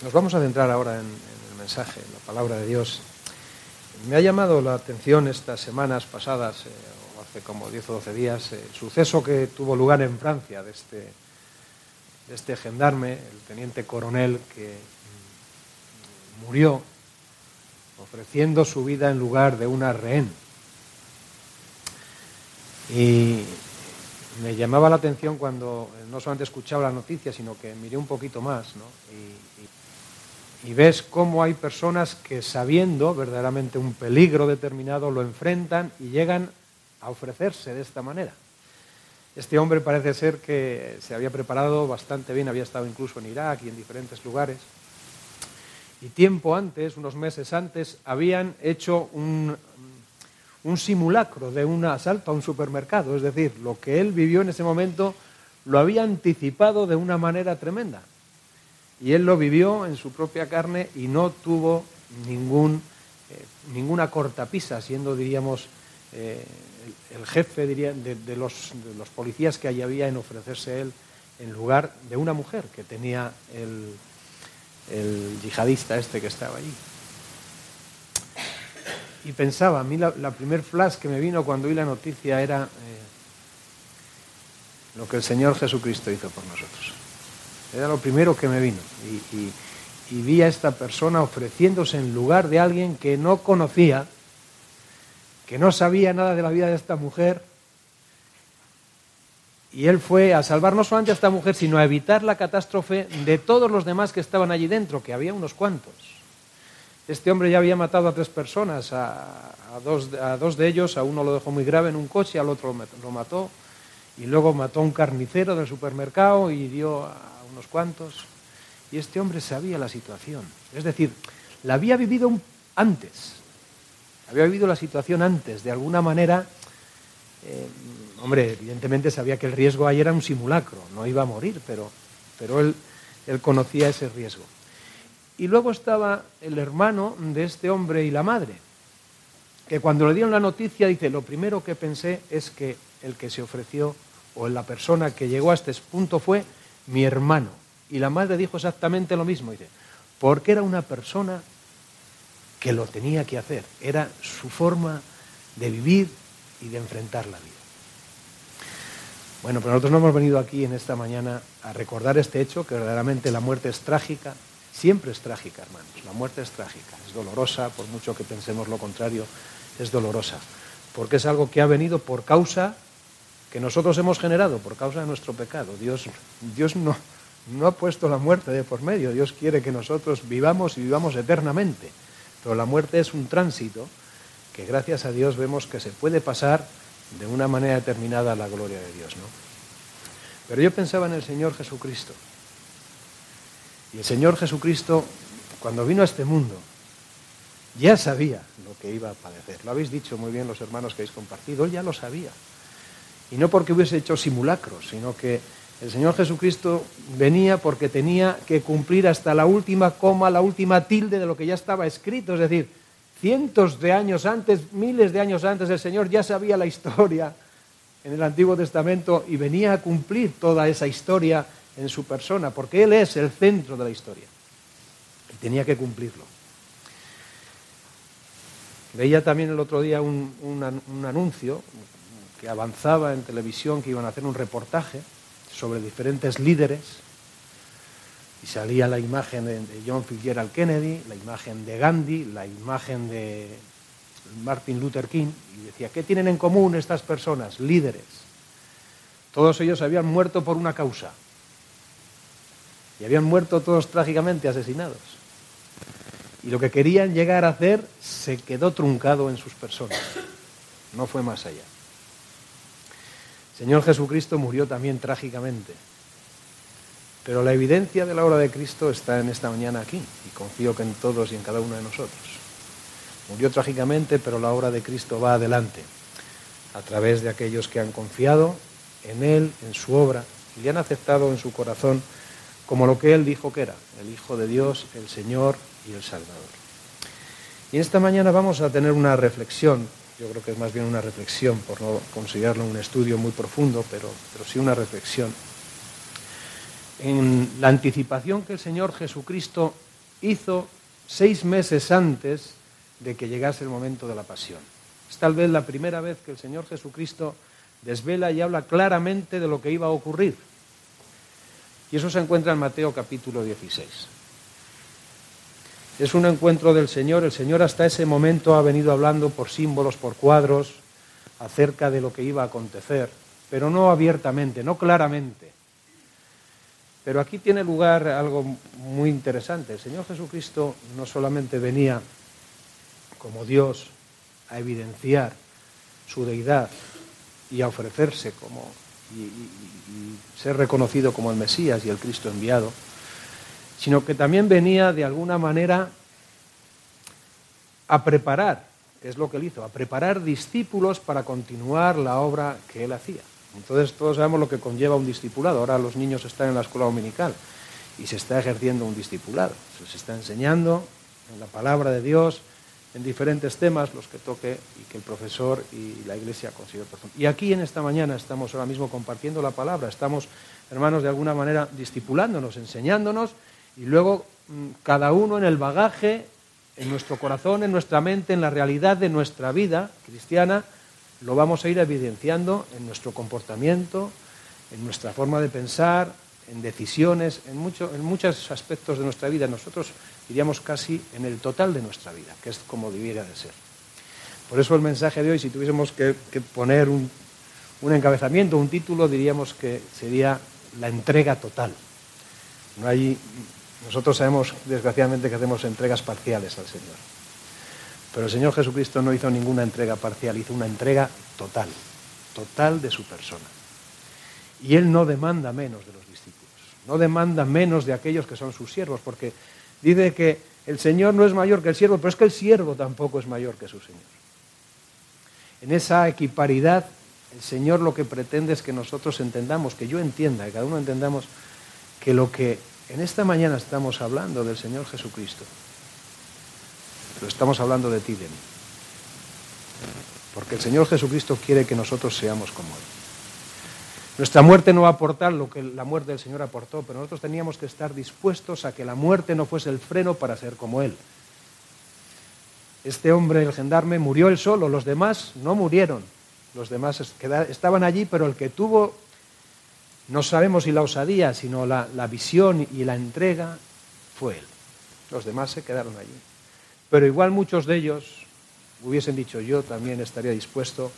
Nos vamos a centrar ahora en, el mensaje, en la palabra de Dios. Me ha llamado la atención estas semanas pasadas, eh, o hace como 10 o 12 días, eh, el suceso que tuvo lugar en Francia de este, de este gendarme, el teniente coronel, que murió ofreciendo su vida en lugar de una rehén. Y me llamaba la atención cuando no solamente escuchaba la noticia, sino que miré un poquito más, ¿no? Ves cómo hay personas que sabiendo verdaderamente un peligro determinado lo enfrentan y llegan a ofrecerse de esta manera. Este hombre parece ser que se había preparado bastante bien, había estado incluso en Irak y en diferentes lugares. Y tiempo antes, unos meses antes, habían hecho un, un simulacro de un asalto a un supermercado. Es decir, lo que él vivió en ese momento lo había anticipado de una manera tremenda. Y él lo vivió en su propia carne y no tuvo ningún, eh, ninguna cortapisa, siendo, diríamos, eh, el, jefe de, los, policías que allí había en ofrecerse él en lugar de una mujer que tenía el, el yihadista este que estaba allí y pensaba, a mí la, primer flash que me vino cuando oí la noticia era eh, lo que el Señor Jesucristo hizo por nosotros. Era lo primero que me vino. Y, vi a esta persona ofreciéndose en lugar de alguien que no conocía, que no sabía nada de la vida de esta mujer. Y él fue a salvar no solamente a esta mujer, sino a evitar la catástrofe de todos los demás que estaban allí dentro, que había unos cuantos. Este hombre ya había matado a tres personas, a, a, dos, a, dos, de ellos, a uno lo dejó muy grave en un coche, al otro lo mató, y luego mató a un carnicero del supermercado y dio a unos cuantos. Y este hombre sabía la situación, es decir, la había vivido antes, había vivido la situación antes, de alguna manera, eh, hombre, evidentemente sabía que el riesgo ahí era un simulacro, no iba a morir, pero, pero él, él conocía ese riesgo. Y luego estaba el hermano de este hombre y la madre, que cuando le dieron la noticia dice, lo primero que pensé es que el que se ofreció o la persona que llegó a este punto fue mi hermano. Y la madre dijo exactamente lo mismo, dice, porque era una persona que lo tenía que hacer, era su forma de vivir y de enfrentar la vida. Bueno, pero nosotros no hemos venido aquí en esta mañana a recordar este hecho, que verdaderamente la muerte es trágica, Siempre es trágica, hermanos. La muerte es trágica, es dolorosa, por mucho que pensemos lo contrario, es dolorosa. Porque es algo que ha venido por causa que nosotros hemos generado, por causa de nuestro pecado. Dios, Dios no, no ha puesto la muerte de por medio. Dios quiere que nosotros vivamos y vivamos eternamente. Pero la muerte es un tránsito que gracias a Dios vemos que se puede pasar de una manera determinada a la gloria de Dios. ¿no? Pero yo pensaba en el Señor Jesucristo. Y el Señor Jesucristo, cuando vino a este mundo, ya sabía lo que iba a padecer. Lo habéis dicho muy bien los hermanos que habéis compartido, él ya lo sabía. Y no porque hubiese hecho simulacros, sino que el Señor Jesucristo venía porque tenía que cumplir hasta la última coma, la última tilde de lo que ya estaba escrito. Es decir, cientos de años antes, miles de años antes, el Señor ya sabía la historia en el Antiguo Testamento y venía a cumplir toda esa historia en su persona, porque Él es el centro de la historia. Y tenía que cumplirlo. Veía también el otro día un, un, un, anuncio que avanzaba en televisión que iban a hacer un reportaje sobre diferentes líderes y salía la imagen de, John Fitzgerald Kennedy, la imagen de Gandhi, la imagen de Martin Luther King y decía, ¿qué tienen en común estas personas, líderes? Todos ellos habían muerto por una causa, y habían muerto todos trágicamente asesinados. Y lo que querían llegar a hacer se quedó truncado en sus personas. No fue más allá. Señor Jesucristo murió también trágicamente. Pero la evidencia de la obra de Cristo está en esta mañana aquí y confío que en todos y en cada uno de nosotros. Murió trágicamente, pero la obra de Cristo va adelante a través de aquellos que han confiado en Él, en su obra, y le han aceptado en su corazón como lo que él dijo que era, el Hijo de Dios, el Señor y el Salvador. Y esta mañana vamos a tener una reflexión, yo creo que es más bien una reflexión, por no considerarlo un estudio muy profundo, pero, pero sí una reflexión, en la anticipación que el Señor Jesucristo hizo seis meses antes de que llegase el momento de la pasión. Es tal vez la primera vez que el Señor Jesucristo desvela y habla claramente de lo que iba a ocurrir. Y eso se encuentra en Mateo capítulo 16. Es un encuentro del Señor. El Señor hasta ese momento ha venido hablando por símbolos, por cuadros, acerca de lo que iba a acontecer, pero no abiertamente, no claramente. Pero aquí tiene lugar algo muy interesante. El Señor Jesucristo no solamente venía como Dios a evidenciar su deidad y a ofrecerse como y, ser reconocido como el Mesías y el Cristo enviado, sino que también venía de alguna manera a preparar, que es lo que él hizo, a preparar discípulos para continuar la obra que él hacía. Entonces todos sabemos lo que conlleva un discipulado. Ahora los niños están en la escuela dominical y se está ejerciendo un discipulado. Se está enseñando en la palabra de Dios, en diferentes temas, los que toque y que el profesor y la iglesia consideren Y aquí en esta mañana estamos ahora mismo compartiendo la palabra, estamos, hermanos, de alguna manera discipulándonos, enseñándonos y luego mm, cada uno en el bagaje, en nuestro corazón, en nuestra mente, en la realidad de nuestra vida cristiana, lo vamos a ir evidenciando en nuestro comportamiento, en nuestra forma de pensar, en decisiones, en, en muchos aspectos de nuestra vida. Nosotros diríamos casi en el total de nuestra vida, que es como debiera de ser. Por eso el mensaje de hoy, si tuviésemos que, poner un, encabezamiento, un título, diríamos que sería la entrega total. No hay, nosotros sabemos, desgraciadamente, que hacemos entregas parciales al Señor. Pero el Señor Jesucristo no hizo ninguna entrega parcial, hizo una entrega total, total de su persona. Y Él no demanda menos de los discípulos, no demanda menos de aquellos que son sus siervos, porque Dice que el Señor no es mayor que el siervo, pero es que el siervo tampoco es mayor que su Señor. En esa equiparidad, el Señor lo que pretende es que nosotros entendamos, que yo entienda, que cada uno entendamos que lo que en esta mañana estamos hablando del Señor Jesucristo, lo estamos hablando de ti, de mí. Porque el Señor Jesucristo quiere que nosotros seamos como Él. Nuestra muerte no va a aportar lo que la muerte del Señor aportó, pero nosotros teníamos que estar dispuestos a que la muerte no fuese el freno para ser como Él. Este hombre, el gendarme, murió él solo, los demás no murieron. Los demás estaban allí, pero el que tuvo, no sabemos si la osadía, sino la, la visión y la entrega, fue él. Los demás se quedaron allí. Pero igual muchos de ellos hubiesen dicho, yo también estaría dispuesto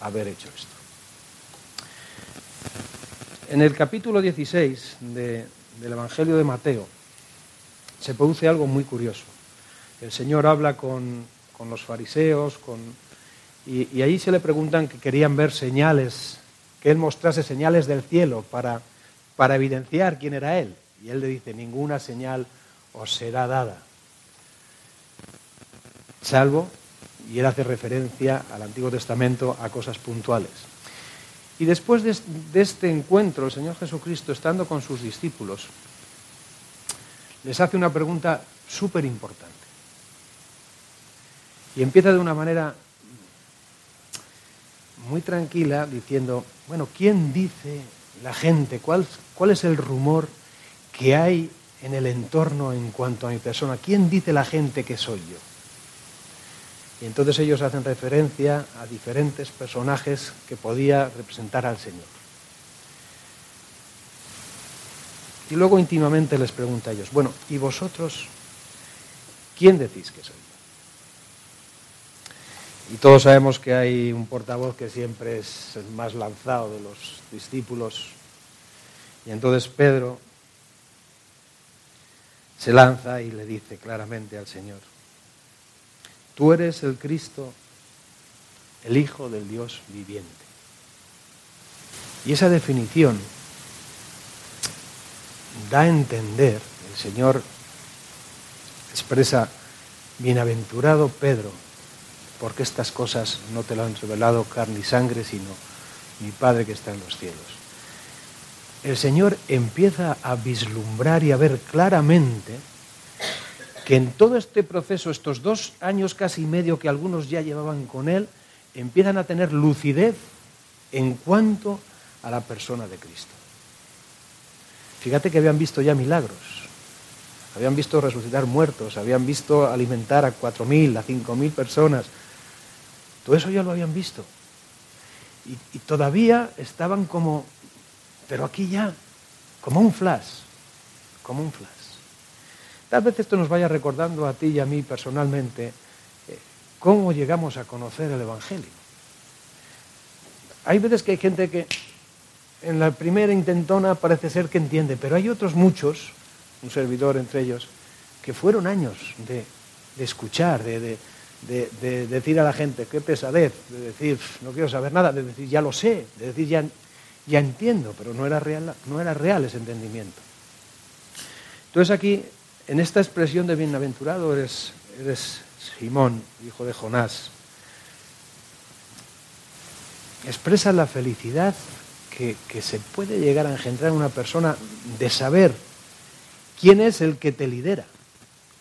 a haber hecho esto. En el capítulo 16 del Evangelio de Mateo se produce algo muy curioso. El Señor habla con, los fariseos y, ahí se le preguntan que querían ver señales, que Él mostrase señales del cielo para, para evidenciar quién era Él. Y Él le dice, ninguna señal os será dada, salvo, y Él hace referencia al Antiguo Testamento a cosas puntuales. Y después de, este encuentro, el Señor Jesucristo, estando con sus discípulos, les hace una pregunta súper importante. Y empieza de una manera muy tranquila diciendo, bueno, ¿quién dice la gente? ¿Cuál, ¿Cuál es el rumor que hay en el entorno en cuanto a mi persona? ¿Quién dice la gente que soy yo? Y entonces ellos hacen referencia a diferentes personajes que podía representar al Señor. Y luego íntimamente les pregunta a ellos, bueno, ¿y vosotros quién decís que soy? Y todos sabemos que hay un portavoz que siempre es el más lanzado de los discípulos. Y entonces Pedro se lanza y le dice claramente al Señor, Tú eres el Cristo, el Hijo del Dios viviente. Y esa definición da a entender, el Señor expresa, bienaventurado Pedro, porque estas cosas no te lo han revelado carne y sangre, sino mi Padre que está en los cielos. El Señor empieza a vislumbrar y a ver claramente que en todo este proceso, estos dos años casi medio que algunos ya llevaban con él, empiezan a tener lucidez en cuanto a la persona de Cristo. Fíjate que habían visto ya milagros, habían visto resucitar muertos, habían visto alimentar a cuatro mil, a cinco mil personas. Todo eso ya lo habían visto. Y, todavía estaban como, pero aquí ya, como un flash, como un flash. Tal vez esto nos vaya recordando a ti y a mí personalmente eh, cómo llegamos a conocer el Evangelio. Hay veces que hay gente que en la primera intentona parece ser que entiende, pero hay otros muchos, un servidor entre ellos, que fueron años de, escuchar, de, decir a la gente, qué pesadez, de decir, no quiero saber nada, de decir, ya lo sé, de decir, ya, ya entiendo, pero no era, real, no era real ese entendimiento. Entonces aquí, en esta expresión de bienaventurado, eres, eres Simón, hijo de Jonás, expresa la felicidad que, se puede llegar a engendrar en una persona de saber quién es el que te lidera,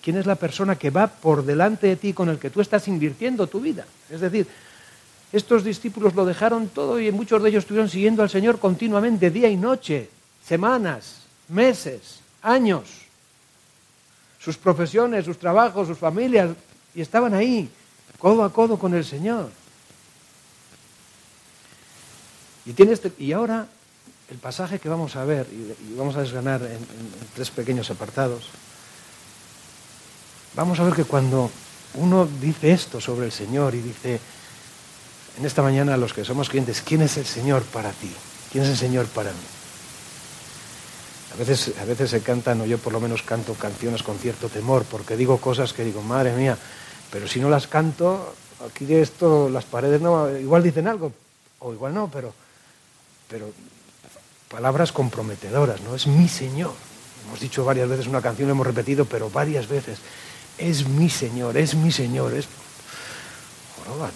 quién es la persona que va por delante de ti con el que tú estás invirtiendo tu vida. Es decir, estos discípulos lo dejaron todo y muchos de ellos estuvieron siguiendo al Señor continuamente, día y noche, semanas, meses, años. Sus profesiones, sus trabajos, sus familias, y estaban ahí, codo a codo con el Señor. Y, tiene este, y ahora el pasaje que vamos a ver, y, vamos a desganar en, tres pequeños apartados, vamos a ver que cuando uno dice esto sobre el Señor y dice, en esta mañana los que somos clientes, ¿quién es el Señor para ti? ¿Quién es el Señor para mí? A veces, a veces se cantan, o yo por lo menos canto canciones con cierto temor, porque digo cosas que digo, madre mía, pero si no las canto, aquí de esto, las paredes no, igual dicen algo, o igual no, pero pero palabras comprometedoras, ¿no? Es mi Señor. Hemos dicho varias veces una canción, hemos repetido, pero varias veces. Es mi Señor, es mi Señor. Es...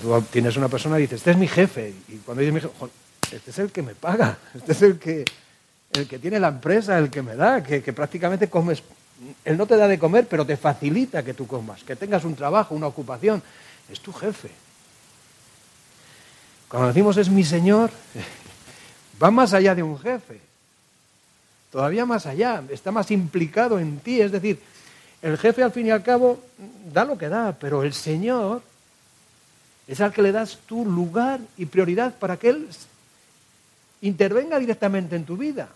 tú tienes una persona y dices, este es mi jefe. Y cuando dices mi jefe, este es el que me paga, este es el que, el que tiene la empresa, el que me da, que, que prácticamente comes. Él no te da de comer, pero te facilita que tú comas, que tengas un trabajo, una ocupación. Es tu jefe. Cuando decimos es mi Señor, va más allá de un jefe, todavía más allá, está más implicado en ti, es decir, el jefe al fin y al cabo da lo que da, pero el Señor es al que le das tu lugar y prioridad para que Él intervenga directamente en tu vida.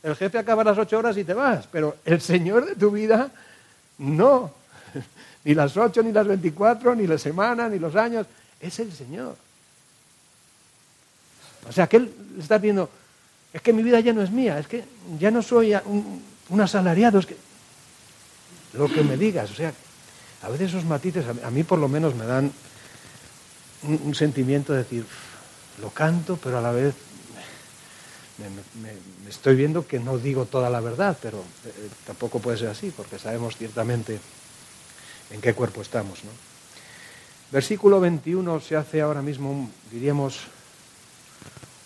El jefe acaba las ocho horas y te vas, pero el Señor de tu vida no. Ni las ocho, ni las veinticuatro, ni la semana, ni los años. Es el Señor. O sea, que él está viendo, es que mi vida ya no es mía, es que ya no soy un, asalariado, es que lo que me digas, o sea, a veces esos matices a mí, por lo menos me dan un, sentimiento de decir, lo canto, pero a la vez me, estoy viendo que no digo toda la verdad, pero eh, tampoco puede ser así, porque sabemos ciertamente en qué cuerpo estamos. ¿no? Versículo 21 se hace ahora mismo, diríamos,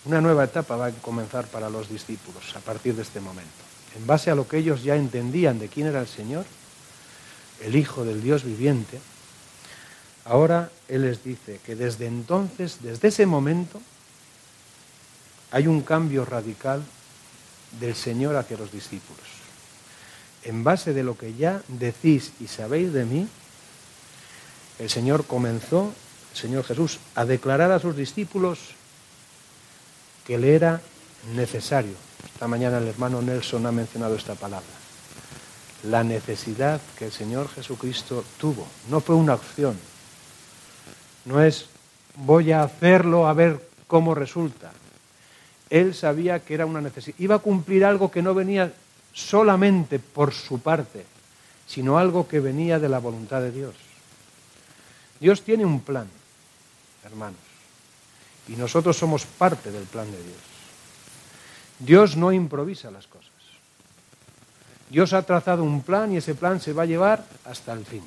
una nueva etapa va a comenzar para los discípulos a partir de este momento. En base a lo que ellos ya entendían de quién era el Señor, el Hijo del Dios viviente, ahora Él les dice que desde entonces, desde ese momento, hay un cambio radical del Señor hacia los discípulos. En base de lo que ya decís y sabéis de mí, el Señor comenzó, el Señor Jesús, a declarar a sus discípulos que le era necesario. Esta mañana el hermano Nelson ha mencionado esta palabra. La necesidad que el Señor Jesucristo tuvo. No fue una opción. No es voy a hacerlo a ver cómo resulta. Él sabía que era una necesidad. Iba a cumplir algo que no venía solamente por su parte, sino algo que venía de la voluntad de Dios. Dios tiene un plan, hermanos. Y nosotros somos parte del plan de Dios. Dios no improvisa las cosas. Dios ha trazado un plan y ese plan se va a llevar hasta el fin.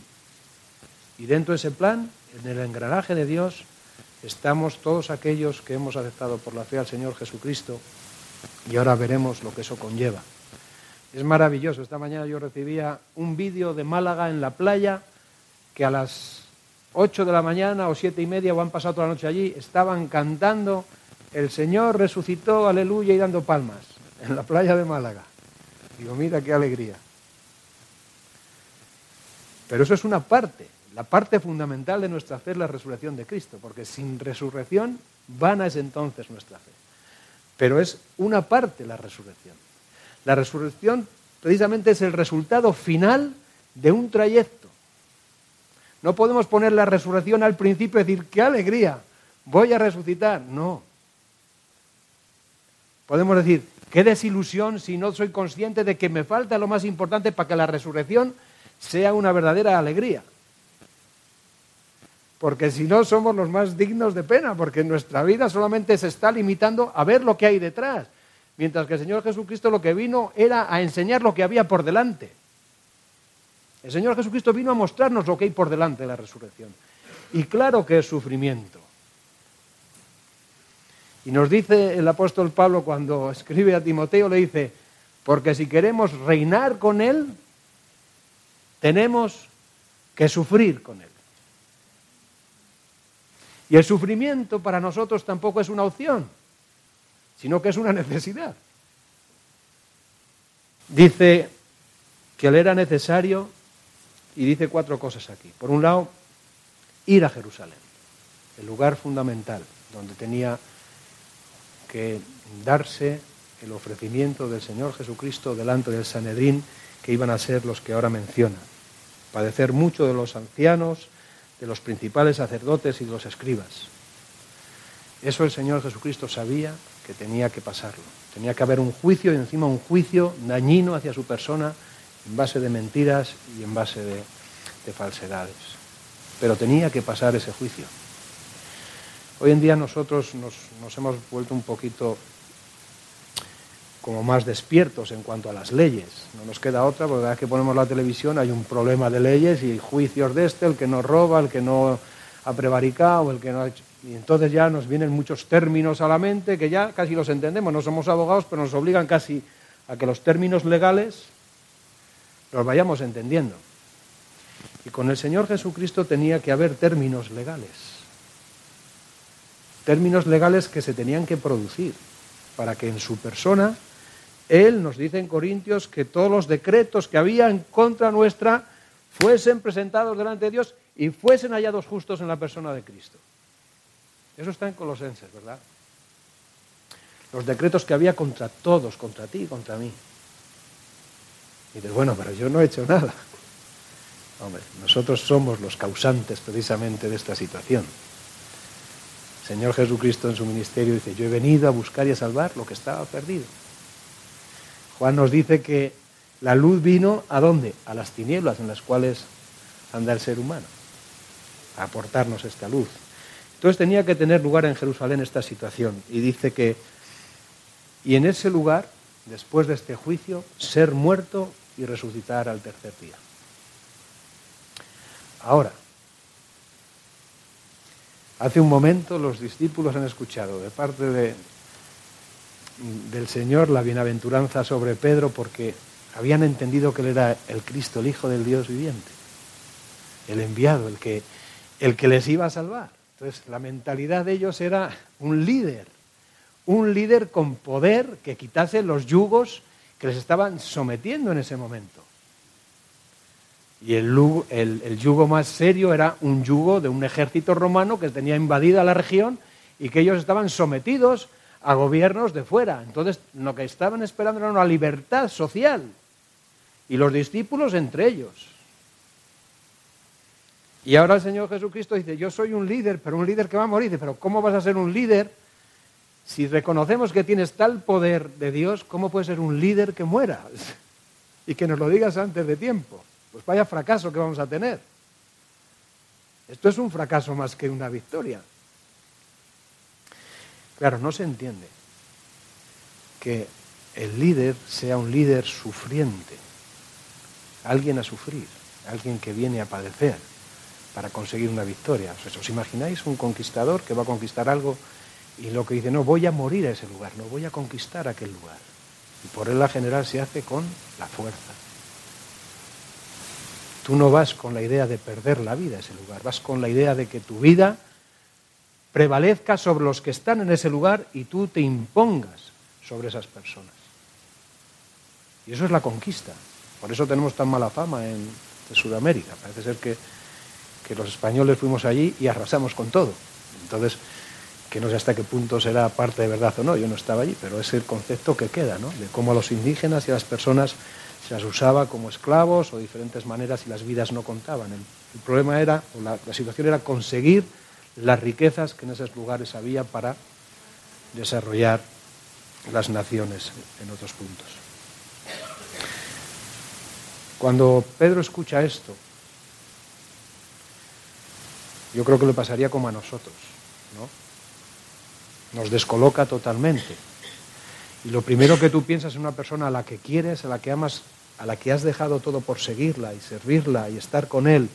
Y dentro de ese plan, en el engranaje de Dios, estamos todos aquellos que hemos aceptado por la fe al Señor Jesucristo y ahora veremos lo que eso conlleva. Es maravilloso. Esta mañana yo recibía un vídeo de Málaga en la playa que a las 8 de la mañana o siete y media o han pasado toda la noche allí, estaban cantando El Señor resucitó, aleluya, y dando palmas en la playa de Málaga. Digo, mira qué alegría. Pero eso es una parte, la parte fundamental de nuestra fe es la resurrección de Cristo, porque sin resurrección vana es entonces nuestra fe. Pero es una parte la resurrección. La resurrección precisamente es el resultado final de un trayecto. No podemos poner la resurrección al principio y decir, qué alegría, voy a resucitar. No. Podemos decir, qué desilusión si no soy consciente de que me falta lo más importante para que la resurrección sea una verdadera alegría. Porque si no somos los más dignos de pena, porque nuestra vida solamente se está limitando a ver lo que hay detrás, mientras que el Señor Jesucristo lo que vino era a enseñar lo que había por delante. El Señor Jesucristo vino a mostrarnos lo que hay por delante de la resurrección. Y claro que es sufrimiento. Y nos dice el apóstol Pablo cuando escribe a Timoteo, le dice, porque si queremos reinar con Él, tenemos que sufrir con Él. Y el sufrimiento para nosotros tampoco es una opción, sino que es una necesidad. Dice que le era necesario, y dice cuatro cosas aquí. Por un lado, ir a Jerusalén, el lugar fundamental donde tenía que darse el ofrecimiento del Señor Jesucristo delante del Sanedrín, que iban a ser los que ahora menciona. Padecer mucho de los ancianos, de los principales sacerdotes y de los escribas. Eso el Señor Jesucristo sabía que tenía que pasarlo. Tenía que haber un juicio y encima un juicio dañino hacia su persona en base de mentiras y en base de, de falsedades. Pero tenía que pasar ese juicio. Hoy en día nosotros nos, hemos vuelto un poquito como más despiertos en cuanto a las leyes. No nos queda otra, porque cada vez que ponemos la televisión hay un problema de leyes y juicios de este, el que no roba, el que no ha prevaricado, el que no ha hecho... Y entonces ya nos vienen muchos términos a la mente que ya casi los entendemos. No somos abogados, pero nos obligan casi a que los términos legales los vayamos entendiendo. Y con el Señor Jesucristo tenía que haber términos legales términos legales que se tenían que producir para que en su persona él nos dice en Corintios que todos los decretos que había en contra nuestra fuesen presentados delante de Dios y fuesen hallados justos en la persona de Cristo. Eso está en Colosenses, ¿verdad? Los decretos que había contra todos, contra ti y contra mí. Y dices, bueno, pero yo no he hecho nada. Hombre, nosotros somos los causantes precisamente de esta situación. Señor Jesucristo en su ministerio dice, yo he venido a buscar y a salvar lo que estaba perdido. Juan nos dice que la luz vino a dónde? A las tinieblas en las cuales anda el ser humano, a aportarnos esta luz. Entonces tenía que tener lugar en Jerusalén esta situación y dice que, y en ese lugar, después de este juicio, ser muerto y resucitar al tercer día. Ahora, Hace un momento los discípulos han escuchado de parte de, del Señor la bienaventuranza sobre Pedro porque habían entendido que él era el Cristo, el Hijo del Dios viviente, el enviado, el que, el que les iba a salvar. Entonces la mentalidad de ellos era un líder, un líder con poder que quitase los yugos que les estaban sometiendo en ese momento. Y el, yugo más serio era un yugo de un ejército romano que tenía invadida la región y que ellos estaban sometidos a gobiernos de fuera. Entonces, lo que estaban esperando era una libertad social. Y los discípulos entre ellos. Y ahora el Señor Jesucristo dice, yo soy un líder, pero un líder que va a morir. Dice, pero ¿cómo vas a ser un líder si reconocemos que tienes tal poder de Dios? ¿Cómo puedes ser un líder que muera? Y que nos lo digas antes de tiempo pues vaya fracaso que vamos a tener. Esto es un fracaso más que una victoria. Claro, no se entiende que el líder sea un líder sufriente, alguien a sufrir, alguien que viene a padecer para conseguir una victoria. ¿Os imagináis un conquistador que va a conquistar algo y lo que dice, no, voy a morir a ese lugar, no voy a conquistar aquel lugar? Y por él la general se hace con la fuerza. Tú no vas con la idea de perder la vida a ese lugar, vas con la idea de que tu vida prevalezca sobre los que están en ese lugar y tú te impongas sobre esas personas. Y eso es la conquista. Por eso tenemos tan mala fama en, Sudamérica. Parece ser que, que los españoles fuimos allí y arrasamos con todo. Entonces, que no sé hasta qué punto será parte de verdad o no, yo no estaba allí, pero es el concepto que queda, ¿no? De cómo a los indígenas y a las personas se las usaba como esclavos o de diferentes maneras y las vidas no contaban. El, problema era, o la, situación era conseguir las riquezas que en esos lugares había para desarrollar las naciones en otros puntos. Cuando Pedro escucha esto, yo creo que le pasaría como a nosotros, ¿no? Nos descoloca totalmente. Y lo primero que tú piensas en una persona a la que quieres, a la que amas, a la que has dejado todo por seguirla y servirla y estar con él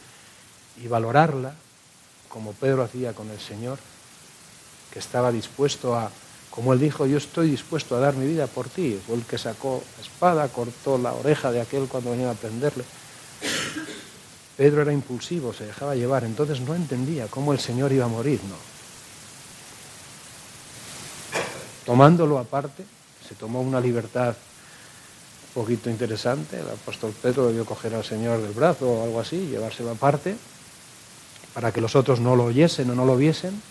y valorarla, como Pedro hacía con el Señor, que estaba dispuesto a, como él dijo, yo estoy dispuesto a dar mi vida por ti. Fue el que sacó la espada, cortó la oreja de aquel cuando venía a prenderle. Pedro era impulsivo, se dejaba llevar, entonces no entendía cómo el Señor iba a morir, no. Tomándolo aparte, se tomó una libertad un poquito interesante. El apóstol Pedro debió coger al Señor del brazo o algo así, llevárselo aparte, para que los otros no lo oyesen o no lo viesen,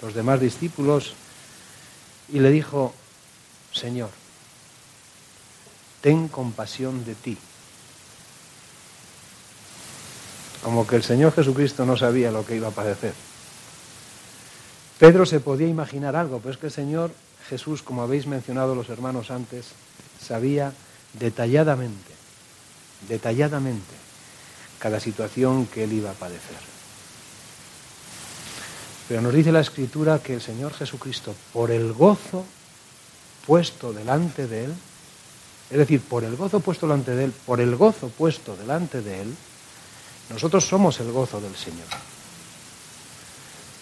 los demás discípulos, y le dijo, Señor, ten compasión de ti. Como que el Señor Jesucristo no sabía lo que iba a padecer. Pedro se podía imaginar algo, pero es que el Señor Jesús, como habéis mencionado los hermanos antes, sabía detalladamente, detalladamente, cada situación que él iba a padecer. Pero nos dice la Escritura que el Señor Jesucristo, por el gozo puesto delante de Él, es decir, por el gozo puesto delante de Él, por el gozo puesto delante de Él, nosotros somos el gozo del Señor.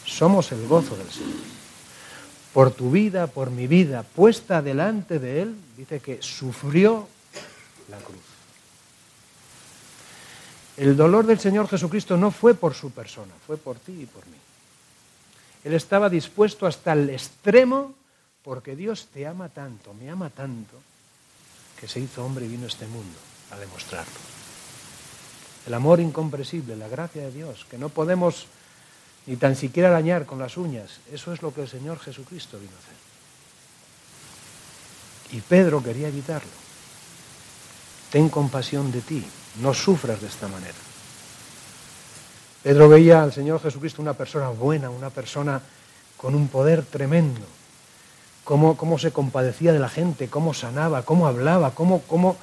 Somos el gozo del Señor. Por tu vida, por mi vida, puesta delante de Él, dice que sufrió la cruz. El dolor del Señor Jesucristo no fue por su persona, fue por ti y por mí. Él estaba dispuesto hasta el extremo porque Dios te ama tanto, me ama tanto, que se hizo hombre y vino a este mundo a demostrarlo. El amor incomprensible, la gracia de Dios, que no podemos ni tan siquiera dañar con las uñas, eso es lo que el Señor Jesucristo vino a hacer. Y Pedro quería evitarlo. Ten compasión de ti, no sufras de esta manera. Pedro veía al Señor Jesucristo una persona buena, una persona con un poder tremendo, cómo, cómo se compadecía de la gente, cómo sanaba, cómo hablaba, cómo, cómo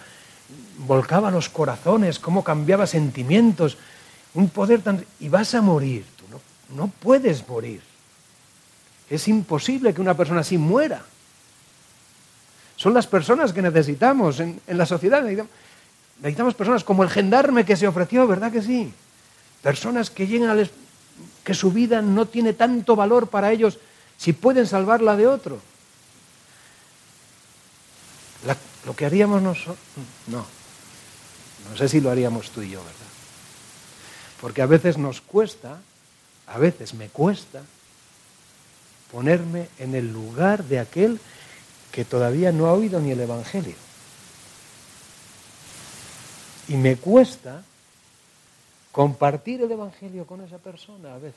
volcaba los corazones, cómo cambiaba sentimientos, un poder tan... Y vas a morir, no, puedes morir. Es imposible que una persona así muera. Son las personas que necesitamos en, en la sociedad. necesitamos personas como el gendarme que se ofreció, ¿verdad que sí? Personas que llegan a que su vida no tiene tanto valor para ellos si pueden salvarla de otro. lo que haríamos nosotros, no. No sé si lo haríamos tú y yo, ¿verdad? Porque a veces nos cuesta, a veces me cuesta, ponerme en el lugar de aquel que todavía no ha oído ni el Evangelio. Y me cuesta compartir el Evangelio con esa persona a veces.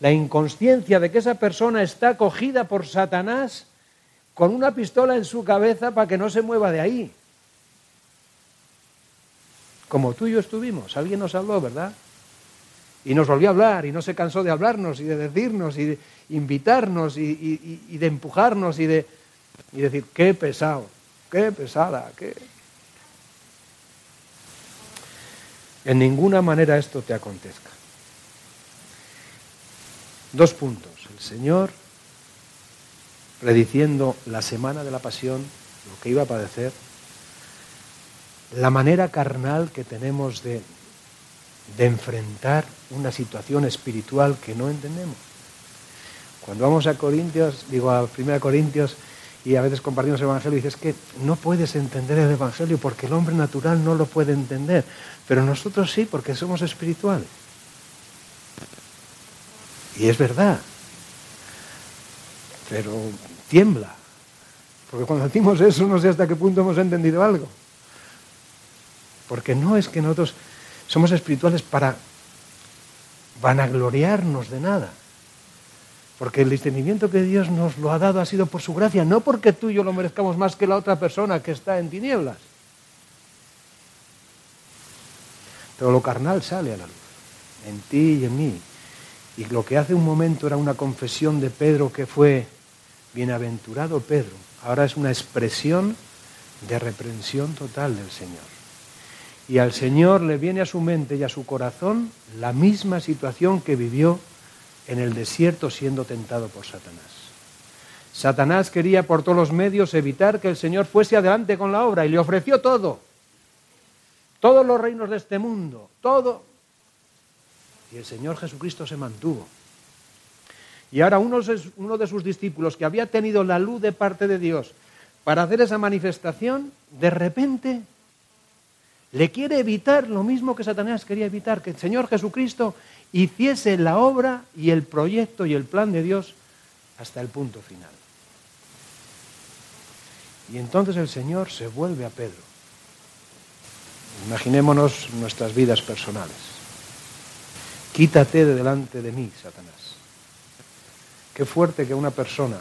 La inconsciencia de que esa persona está cogida por Satanás con una pistola en su cabeza para que no se mueva de ahí. Como tú y yo estuvimos, alguien nos habló, ¿verdad? Y nos volvió a hablar y no se cansó de hablarnos y de decirnos y de invitarnos y, de empujarnos y de y decir, qué pesado, qué pesada, qué... En ninguna manera esto te acontezca. Dos puntos. El Señor prediciendo la semana de la pasión, lo que iba a padecer, la manera carnal que tenemos de, de enfrentar una situación espiritual que no entendemos. Cuando vamos a Corintios, digo a 1 Corintios, y a veces compartimos el Evangelio dices que no puedes entender el Evangelio porque el hombre natural no lo puede entender, pero nosotros sí porque somos espirituales. Y es verdad, pero tiembla, porque cuando decimos eso no sé hasta qué punto hemos entendido algo. Porque no es que nosotros Somos espirituales para vanagloriarnos de nada. Porque el discernimiento que Dios nos lo ha dado ha sido por su gracia, no porque tú y yo lo merezcamos más que la otra persona que está en tinieblas. Pero lo carnal sale a la luz, en ti y en mí. Y lo que hace un momento era una confesión de Pedro que fue, bienaventurado Pedro, ahora es una expresión de reprensión total del Señor. Y al Señor le viene a su mente y a su corazón la misma situación que vivió en el desierto siendo tentado por Satanás. Satanás quería por todos los medios evitar que el Señor fuese adelante con la obra y le ofreció todo. Todos los reinos de este mundo, todo. Y el Señor Jesucristo se mantuvo. Y ahora uno, de sus discípulos que había tenido la luz de parte de Dios para hacer esa manifestación, de repente le quiere evitar lo mismo que Satanás quería evitar, que el Señor Jesucristo hiciese la obra y el proyecto y el plan de Dios hasta el punto final. Y entonces el Señor se vuelve a Pedro. Imaginémonos nuestras vidas personales. Quítate de delante de mí, Satanás. Qué fuerte que una persona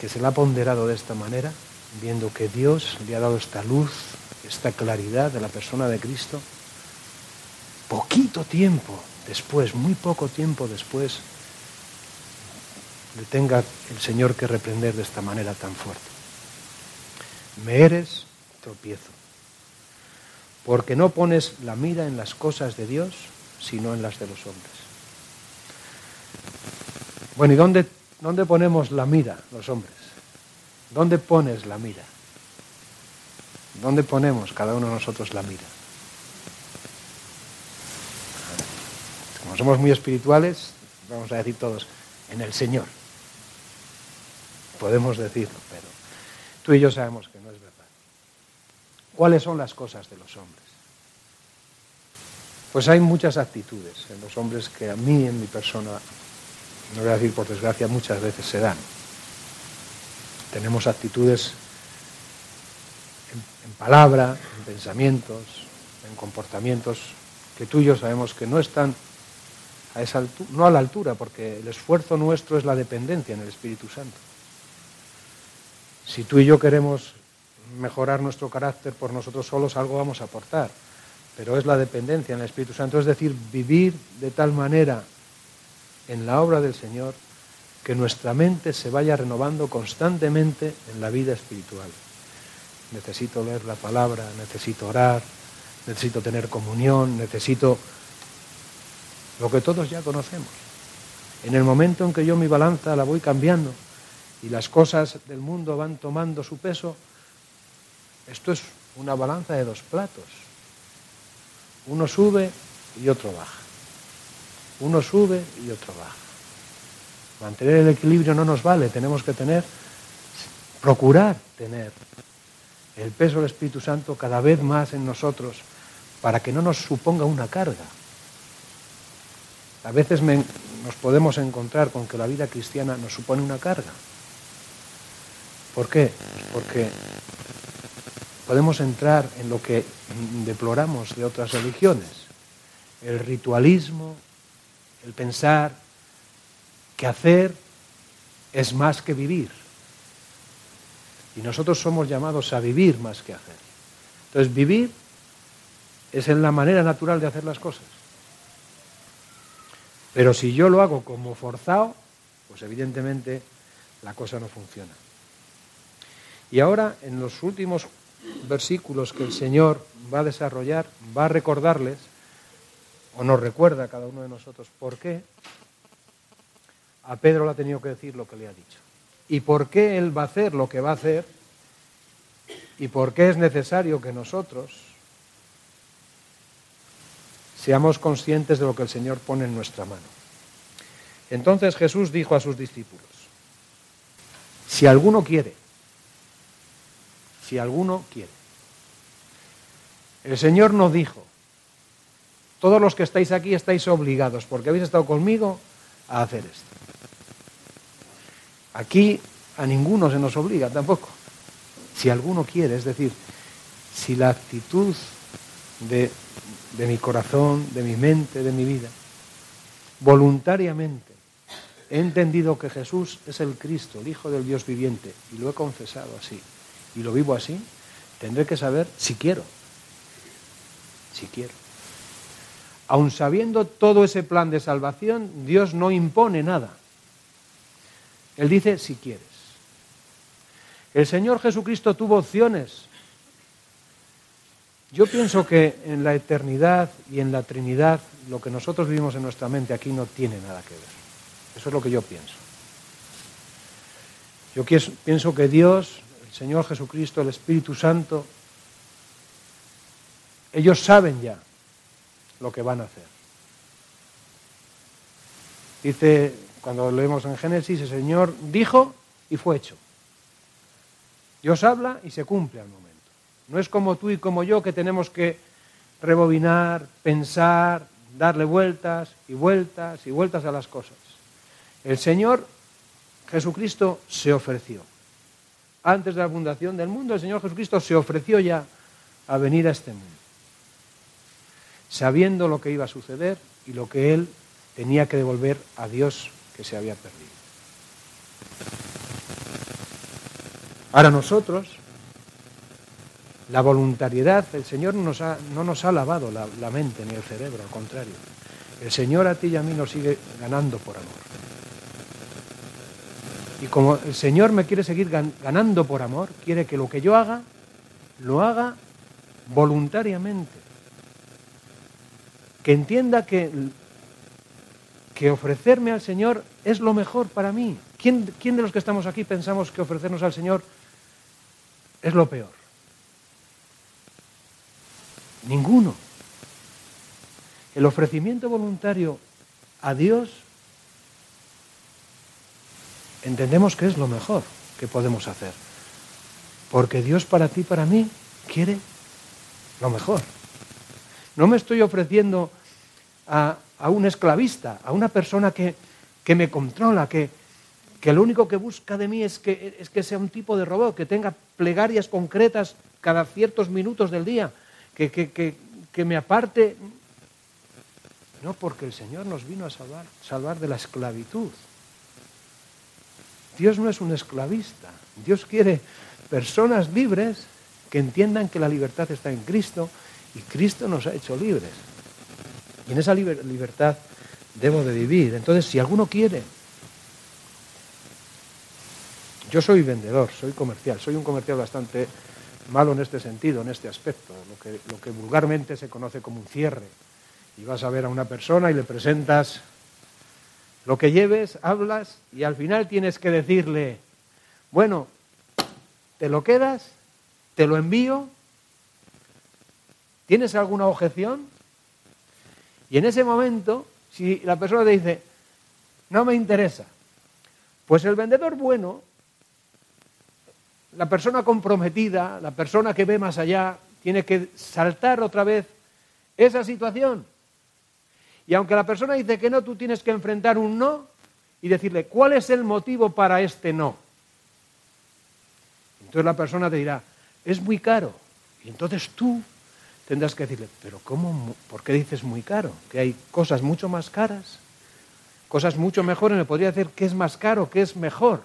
que se la ha ponderado de esta manera, viendo que Dios le ha dado esta luz, esta claridad de la persona de Cristo, poquito tiempo después, muy poco tiempo después, le tenga el Señor que reprender de esta manera tan fuerte. Me eres tropiezo, porque no pones la mira en las cosas de Dios, sino en las de los hombres. Bueno, ¿y dónde, dónde ponemos la mira los hombres? ¿Dónde pones la mira? ¿Dónde ponemos cada uno de nosotros la mira? Como somos muy espirituales, vamos a decir todos, en el Señor. Podemos decirlo, pero tú y yo sabemos que no es verdad. ¿Cuáles son las cosas de los hombres? Pues hay muchas actitudes en los hombres que a mí, en mi persona, no voy a decir por desgracia, muchas veces se dan. Tenemos actitudes en, palabra, en pensamientos, en comportamientos que tú y yo sabemos que no están no a la altura, porque el esfuerzo nuestro es la dependencia en el Espíritu Santo. Si tú y yo queremos mejorar nuestro carácter por nosotros solos, algo vamos a aportar, pero es la dependencia en el Espíritu Santo, es decir, vivir de tal manera en la obra del Señor que nuestra mente se vaya renovando constantemente en la vida espiritual. Necesito leer la palabra, necesito orar, necesito tener comunión, necesito lo que todos ya conocemos. En el momento en que yo mi balanza la voy cambiando y las cosas del mundo van tomando su peso, esto es una balanza de dos platos. Uno sube y otro baja. Uno sube y otro baja. Mantener el equilibrio no nos vale, tenemos que tener, procurar tener el peso del Espíritu Santo cada vez más en nosotros para que no nos suponga una carga. A veces nos podemos encontrar con que la vida cristiana nos supone una carga. ¿Por qué? Porque podemos entrar en lo que deploramos de otras religiones, el ritualismo, el pensar que hacer es más que vivir. Y nosotros somos llamados a vivir más que hacer. Entonces, vivir es en la manera natural de hacer las cosas. Pero si yo lo hago como forzado, pues evidentemente la cosa no funciona. Y ahora, en los últimos versículos que el Señor va a desarrollar, va a recordarles, o nos recuerda a cada uno de nosotros, por qué a Pedro le ha tenido que decir lo que le ha dicho. Y por qué él va a hacer lo que va a hacer, y por qué es necesario que nosotros seamos conscientes de lo que el Señor pone en nuestra mano. Entonces Jesús dijo a sus discípulos, si alguno quiere, si alguno quiere. El Señor nos dijo, todos los que estáis aquí estáis obligados, porque habéis estado conmigo, a hacer esto. Aquí a ninguno se nos obliga tampoco. Si alguno quiere, es decir, si la actitud de, de mi corazón, de mi mente, de mi vida. Voluntariamente he entendido que Jesús es el Cristo, el Hijo del Dios viviente, y lo he confesado así, y lo vivo así, tendré que saber si quiero, si quiero. Aun sabiendo todo ese plan de salvación, Dios no impone nada. Él dice si quieres. El Señor Jesucristo tuvo opciones. Yo pienso que en la eternidad y en la Trinidad lo que nosotros vivimos en nuestra mente aquí no tiene nada que ver. Eso es lo que yo pienso. Yo pienso que Dios, el Señor Jesucristo, el Espíritu Santo, ellos saben ya lo que van a hacer. Dice, cuando leemos en Génesis, el Señor dijo y fue hecho. Dios habla y se cumple al momento. No es como tú y como yo que tenemos que rebobinar, pensar, darle vueltas y vueltas y vueltas a las cosas. El Señor Jesucristo se ofreció. Antes de la fundación del mundo, el Señor Jesucristo se ofreció ya a venir a este mundo, sabiendo lo que iba a suceder y lo que Él tenía que devolver a Dios que se había perdido. Ahora nosotros, la voluntariedad, el Señor no nos ha, lavado la, la mente ni el cerebro, al contrario. El Señor a ti y a mí nos sigue ganando por amor. Y como el Señor me quiere seguir ganando por amor, quiere que lo que yo haga, lo haga voluntariamente. Que entienda que, que ofrecerme al Señor es lo mejor para mí. ¿Quién, ¿Quién de los que estamos aquí pensamos que ofrecernos al Señor es lo peor? Ninguno. El ofrecimiento voluntario a Dios entendemos que es lo mejor que podemos hacer. Porque Dios para ti, para mí, quiere lo mejor. No me estoy ofreciendo a, un esclavista, a una persona que, me controla, que, que, lo único que busca de mí es que, es que sea un tipo de robot, que tenga plegarias concretas cada ciertos minutos del día, que, que me aparte. No, porque el Señor nos vino a salvar, salvar de la esclavitud. Dios no es un esclavista. Dios quiere personas libres que entiendan que la libertad está en Cristo y Cristo nos ha hecho libres. Y en esa libertad debo de vivir. Entonces, si alguno quiere, yo soy vendedor, soy comercial, soy un comercial bastante malo en este sentido, en este aspecto, lo que, lo que vulgarmente se conoce como un cierre. Y vas a ver a una persona y le presentas lo que lleves, hablas y al final tienes que decirle, bueno, ¿te lo quedas? ¿Te lo envío? ¿Tienes alguna objeción? Y en ese momento, si la persona te dice, no me interesa, pues el vendedor bueno, la persona comprometida, la persona que ve más allá, tiene que saltar otra vez esa situación y aunque la persona dice que no, tú tienes que enfrentar un no y decirle, ¿cuál es el motivo para este no? Entonces la persona te dirá, es muy caro. Y entonces tú tendrás que decirle, pero ¿cómo? ¿Por qué dices muy caro? Que hay cosas mucho más caras, cosas mucho mejores. Me podría decir qué es más caro, qué es mejor.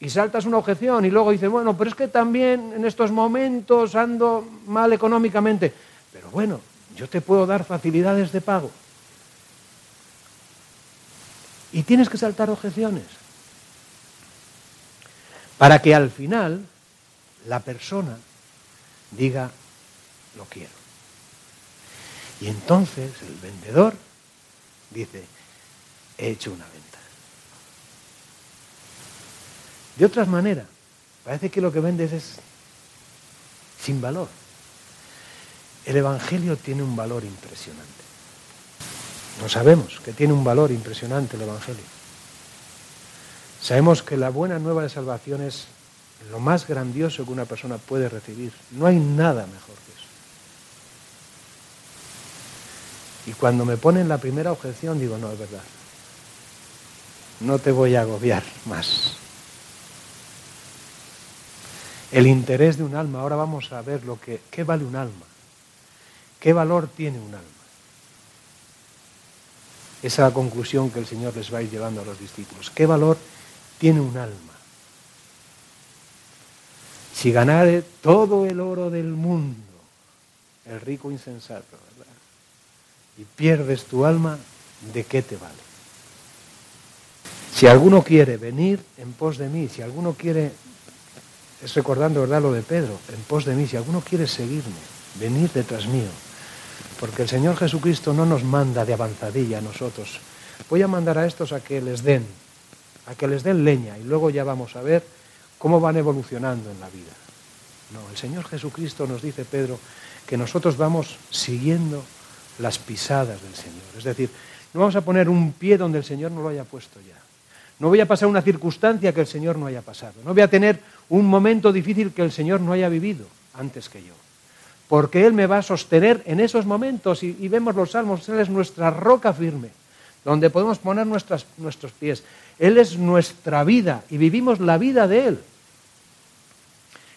Y saltas una objeción y luego dices, bueno, pero es que también en estos momentos ando mal económicamente. Pero bueno, yo te puedo dar facilidades de pago. Y tienes que saltar objeciones. Para que al final la persona diga, lo quiero. Y entonces el vendedor dice, he hecho una venta. De otras maneras, parece que lo que vendes es sin valor. El Evangelio tiene un valor impresionante. No sabemos que tiene un valor impresionante el Evangelio. Sabemos que la buena nueva de salvación es lo más grandioso que una persona puede recibir. No hay nada mejor que eso. Y cuando me ponen la primera objeción digo, no, es verdad. No te voy a agobiar más. el interés de un alma. Ahora vamos a ver lo que, qué vale un alma, qué valor tiene un alma. Esa es la conclusión que el Señor les va a ir llevando a los discípulos. ¿Qué valor tiene un alma? Si ganare todo el oro del mundo, el rico insensato, ¿verdad? Y pierdes tu alma, ¿de qué te vale? Si alguno quiere venir en pos de mí, si alguno quiere, es recordando, ¿verdad?, lo de Pedro, en pos de mí, si alguno quiere seguirme, venir detrás mío, porque el Señor Jesucristo no nos manda de avanzadilla a nosotros. Voy a mandar a estos a que les den, a que les den leña y luego ya vamos a ver cómo van evolucionando en la vida. No, el Señor Jesucristo nos dice, Pedro, que nosotros vamos siguiendo las pisadas del Señor. Es decir, no vamos a poner un pie donde el Señor no lo haya puesto ya. No voy a pasar una circunstancia que el Señor no haya pasado. No voy a tener un momento difícil que el Señor no haya vivido antes que yo porque Él me va a sostener en esos momentos. Y, vemos los salmos, Él es nuestra roca firme, donde podemos poner nuestros pies. Él es nuestra vida y vivimos la vida de Él.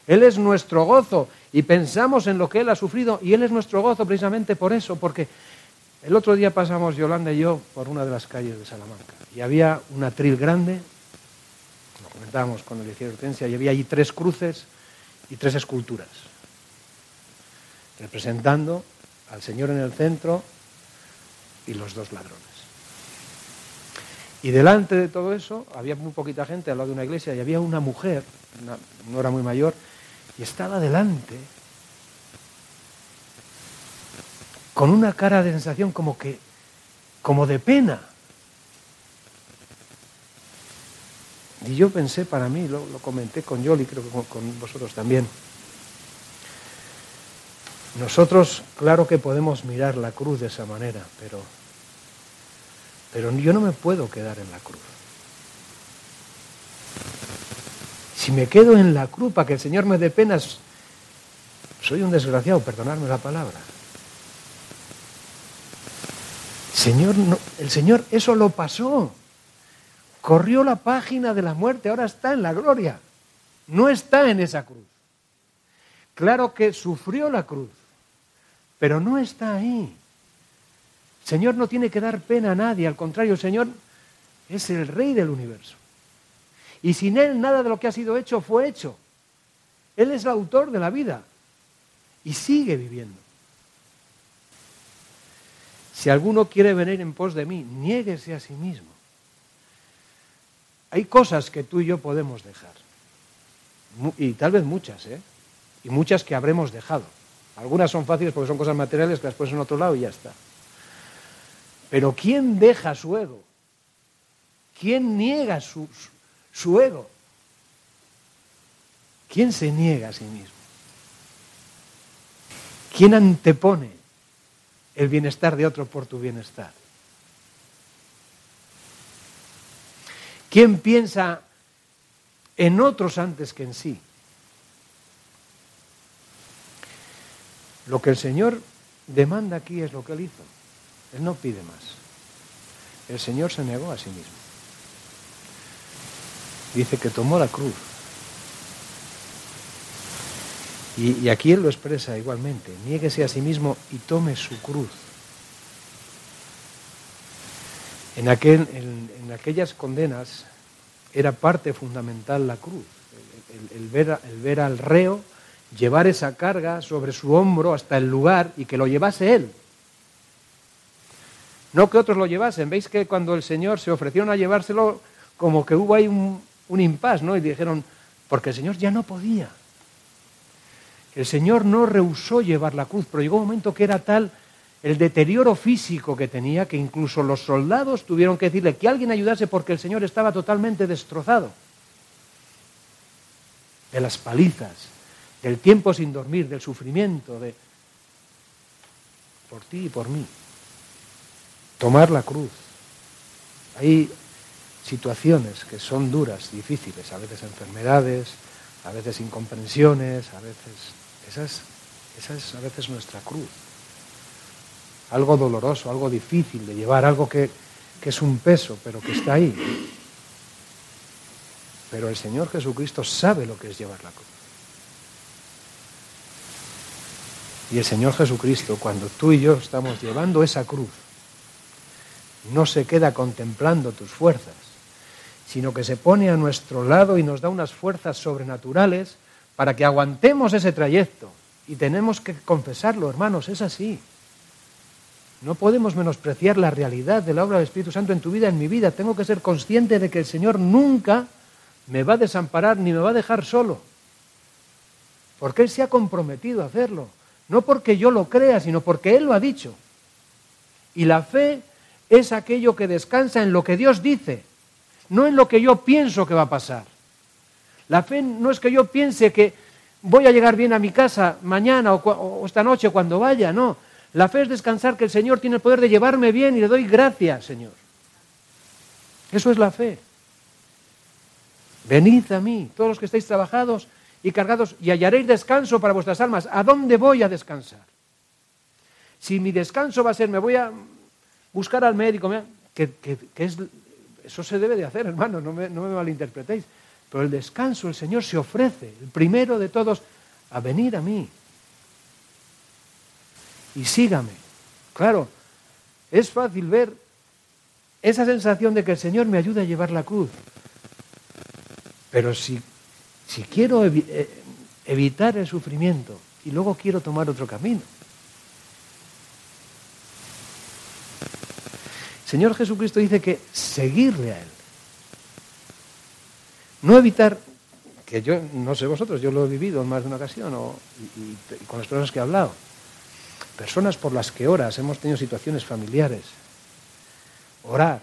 Él es nuestro gozo y pensamos en lo que Él ha sufrido y Él es nuestro gozo precisamente por eso, porque el otro día pasamos Yolanda y yo por una de las calles de Salamanca y había un atril grande, lo comentábamos con el Hortensia, y había allí tres cruces y tres esculturas representando al Señor en el centro y los dos ladrones. Y delante de todo eso había muy poquita gente al lado de una iglesia y había una mujer, no era muy mayor, y estaba delante con una cara de sensación como que, como de pena. Y yo pensé para mí, lo, comenté con Yoli, creo que con vosotros también. Nosotros, claro que podemos mirar la cruz de esa manera, pero, pero yo no me puedo quedar en la cruz. Si me quedo en la cruz para que el Señor me dé penas, soy un desgraciado, perdonadme la palabra. Señor, el Señor eso lo pasó. Corrió la página de la muerte, ahora está en la gloria. No está en esa cruz. Claro que sufrió la cruz pero no está ahí. Señor no tiene que dar pena a nadie, al contrario, el Señor es el rey del universo. Y sin Él nada de lo que ha sido hecho fue hecho. Él es el autor de la vida y sigue viviendo. Si alguno quiere venir en pos de mí, niéguese a sí mismo. Hay cosas que tú y yo podemos dejar. Y tal vez muchas, ¿eh? Y muchas que habremos dejado. Algunas son fáciles porque son cosas materiales que las pones en otro lado y ya está. Pero ¿quién deja su ego? ¿Quién niega su, su ego? ¿Quién se niega a sí mismo? ¿Quién antepone el bienestar de otro por tu bienestar? ¿Quién piensa en otros antes que en sí? Lo que el Señor demanda aquí es lo que Él hizo. Él no pide más. El Señor se negó a sí mismo. Dice que tomó la cruz. Y, aquí Él lo expresa igualmente. Niéguese a sí mismo y tome su cruz. En, aquel, en, aquellas condenas era parte fundamental la cruz. El, ver, el ver al reo llevar esa carga sobre su hombro hasta el lugar y que lo llevase él. No que otros lo llevasen. Veis que cuando el Señor se ofrecieron a llevárselo, como que hubo ahí un, un impas, ¿no? Y dijeron, porque el Señor ya no podía. El Señor no rehusó llevar la cruz, pero llegó un momento que era tal el deterioro físico que tenía que incluso los soldados tuvieron que decirle que alguien ayudase porque el Señor estaba totalmente destrozado de las palizas, del tiempo sin dormir, del sufrimiento, de por ti y por mí. Tomar la cruz. Hay situaciones que son duras, difíciles, a veces enfermedades, a veces incomprensiones, a veces esa es, a veces nuestra cruz. Algo doloroso, algo difícil de llevar, algo que, que es un peso, pero que está ahí. Pero el Señor Jesucristo sabe lo que es llevar la cruz. Y el Señor Jesucristo, cuando tú y yo estamos llevando esa cruz, no se queda contemplando tus fuerzas, sino que se pone a nuestro lado y nos da unas fuerzas sobrenaturales para que aguantemos ese trayecto. Y tenemos que confesarlo, hermanos, es así. No podemos menospreciar la realidad de la obra del Espíritu Santo en tu vida, en mi vida. Tengo que ser consciente de que el Señor nunca me va a desamparar ni me va a dejar solo. Porque Él se ha comprometido a hacerlo. No porque yo lo crea, sino porque Él lo ha dicho. Y la fe es aquello que descansa en lo que Dios dice, no en lo que yo pienso que va a pasar. La fe no es que yo piense que voy a llegar bien a mi casa mañana o, esta noche cuando vaya, no. La fe es descansar que el Señor tiene el poder de llevarme bien y le doy gracias, Señor. Eso es la fe. Venid a mí, todos los que estáis trabajados y cargados, y hallaréis descanso para vuestras almas. ¿A dónde voy a descansar? Si mi descanso va a ser, me voy a buscar al médico, que, es, eso se debe de hacer, hermano, no me, no me malinterpretéis. Pero el descanso, el Señor se ofrece, el primero de todos, a venir a mí. Y sígame. Claro, es fácil ver esa sensación de que el Señor me ayuda a llevar la cruz. Pero si, si quiero eh, evitar el sufrimiento y luego quiero tomar otro camino. Señor Jesucristo dice que seguirle a Él. No evitar, que yo, no sé vosotros, yo lo he vivido en más de una ocasión y, con las personas que he hablado. Personas por las que horas hemos tenido situaciones familiares. Orar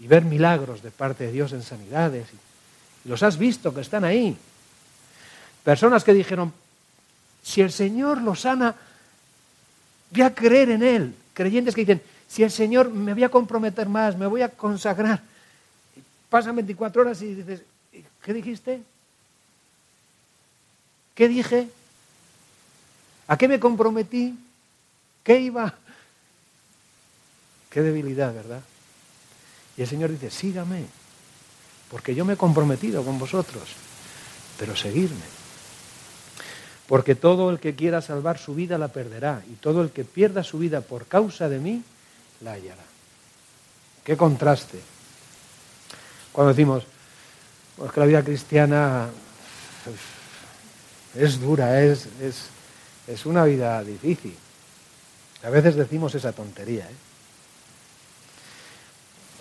y ver milagros de parte de Dios en sanidades los has visto que están ahí. Personas que dijeron, si el Señor los sana, voy a creer en Él. Creyentes que dicen, si el Señor me voy a comprometer más, me voy a consagrar. Pasan 24 horas y dices, ¿qué dijiste? ¿Qué dije? ¿A qué me comprometí? ¿Qué iba? Qué debilidad, ¿verdad? Y el Señor dice, sígame porque yo me he comprometido con vosotros, pero seguirme. Porque todo el que quiera salvar su vida la perderá, y todo el que pierda su vida por causa de mí, la hallará. Qué contraste. Cuando decimos, pues que la vida cristiana es dura, es, es, una vida difícil. A veces decimos esa tontería. ¿eh?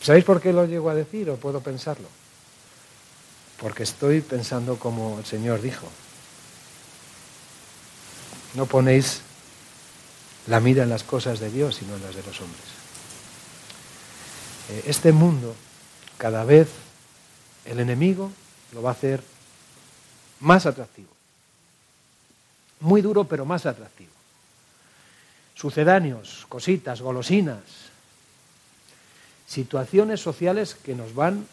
¿Sabéis por qué lo llego a decir o puedo pensarlo? porque estoy pensando como el Señor dijo. No ponéis la mira en las cosas de Dios, sino en las de los hombres. Eh, este mundo, cada vez el enemigo lo va a hacer más atractivo. Muy duro, pero más atractivo. Sucedáneos, cositas, golosinas, situaciones sociales que nos van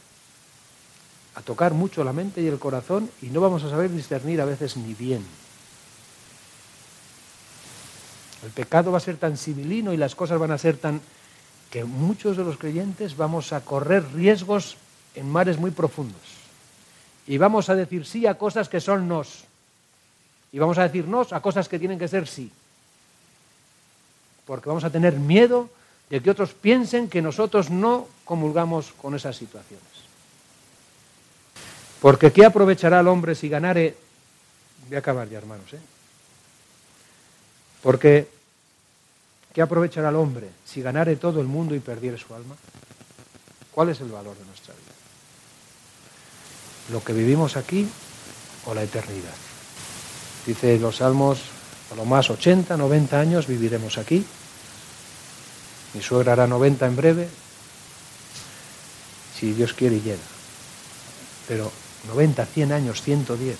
a tocar mucho la mente y el corazón y no vamos a saber discernir a veces ni bien. El pecado va a ser tan civilino y las cosas van a ser tan que muchos de los creyentes vamos a correr riesgos en mares muy profundos. Y vamos a decir sí a cosas que son nos. Y vamos a decir nos a cosas que tienen que ser sí. Porque vamos a tener miedo de que otros piensen que nosotros no comulgamos con esas situaciones. Porque ¿qué aprovechará el hombre si ganare? Voy a acabar ya, hermanos. ¿eh? Porque ¿qué aprovechará el hombre si ganare todo el mundo y perdiere su alma? ¿Cuál es el valor de nuestra vida? ¿Lo que vivimos aquí o la eternidad? Dice los salmos, a lo más 80, 90 años viviremos aquí. Mi suegra hará 90 en breve, si Dios quiere y llega. Pero 90, 100 años, 110,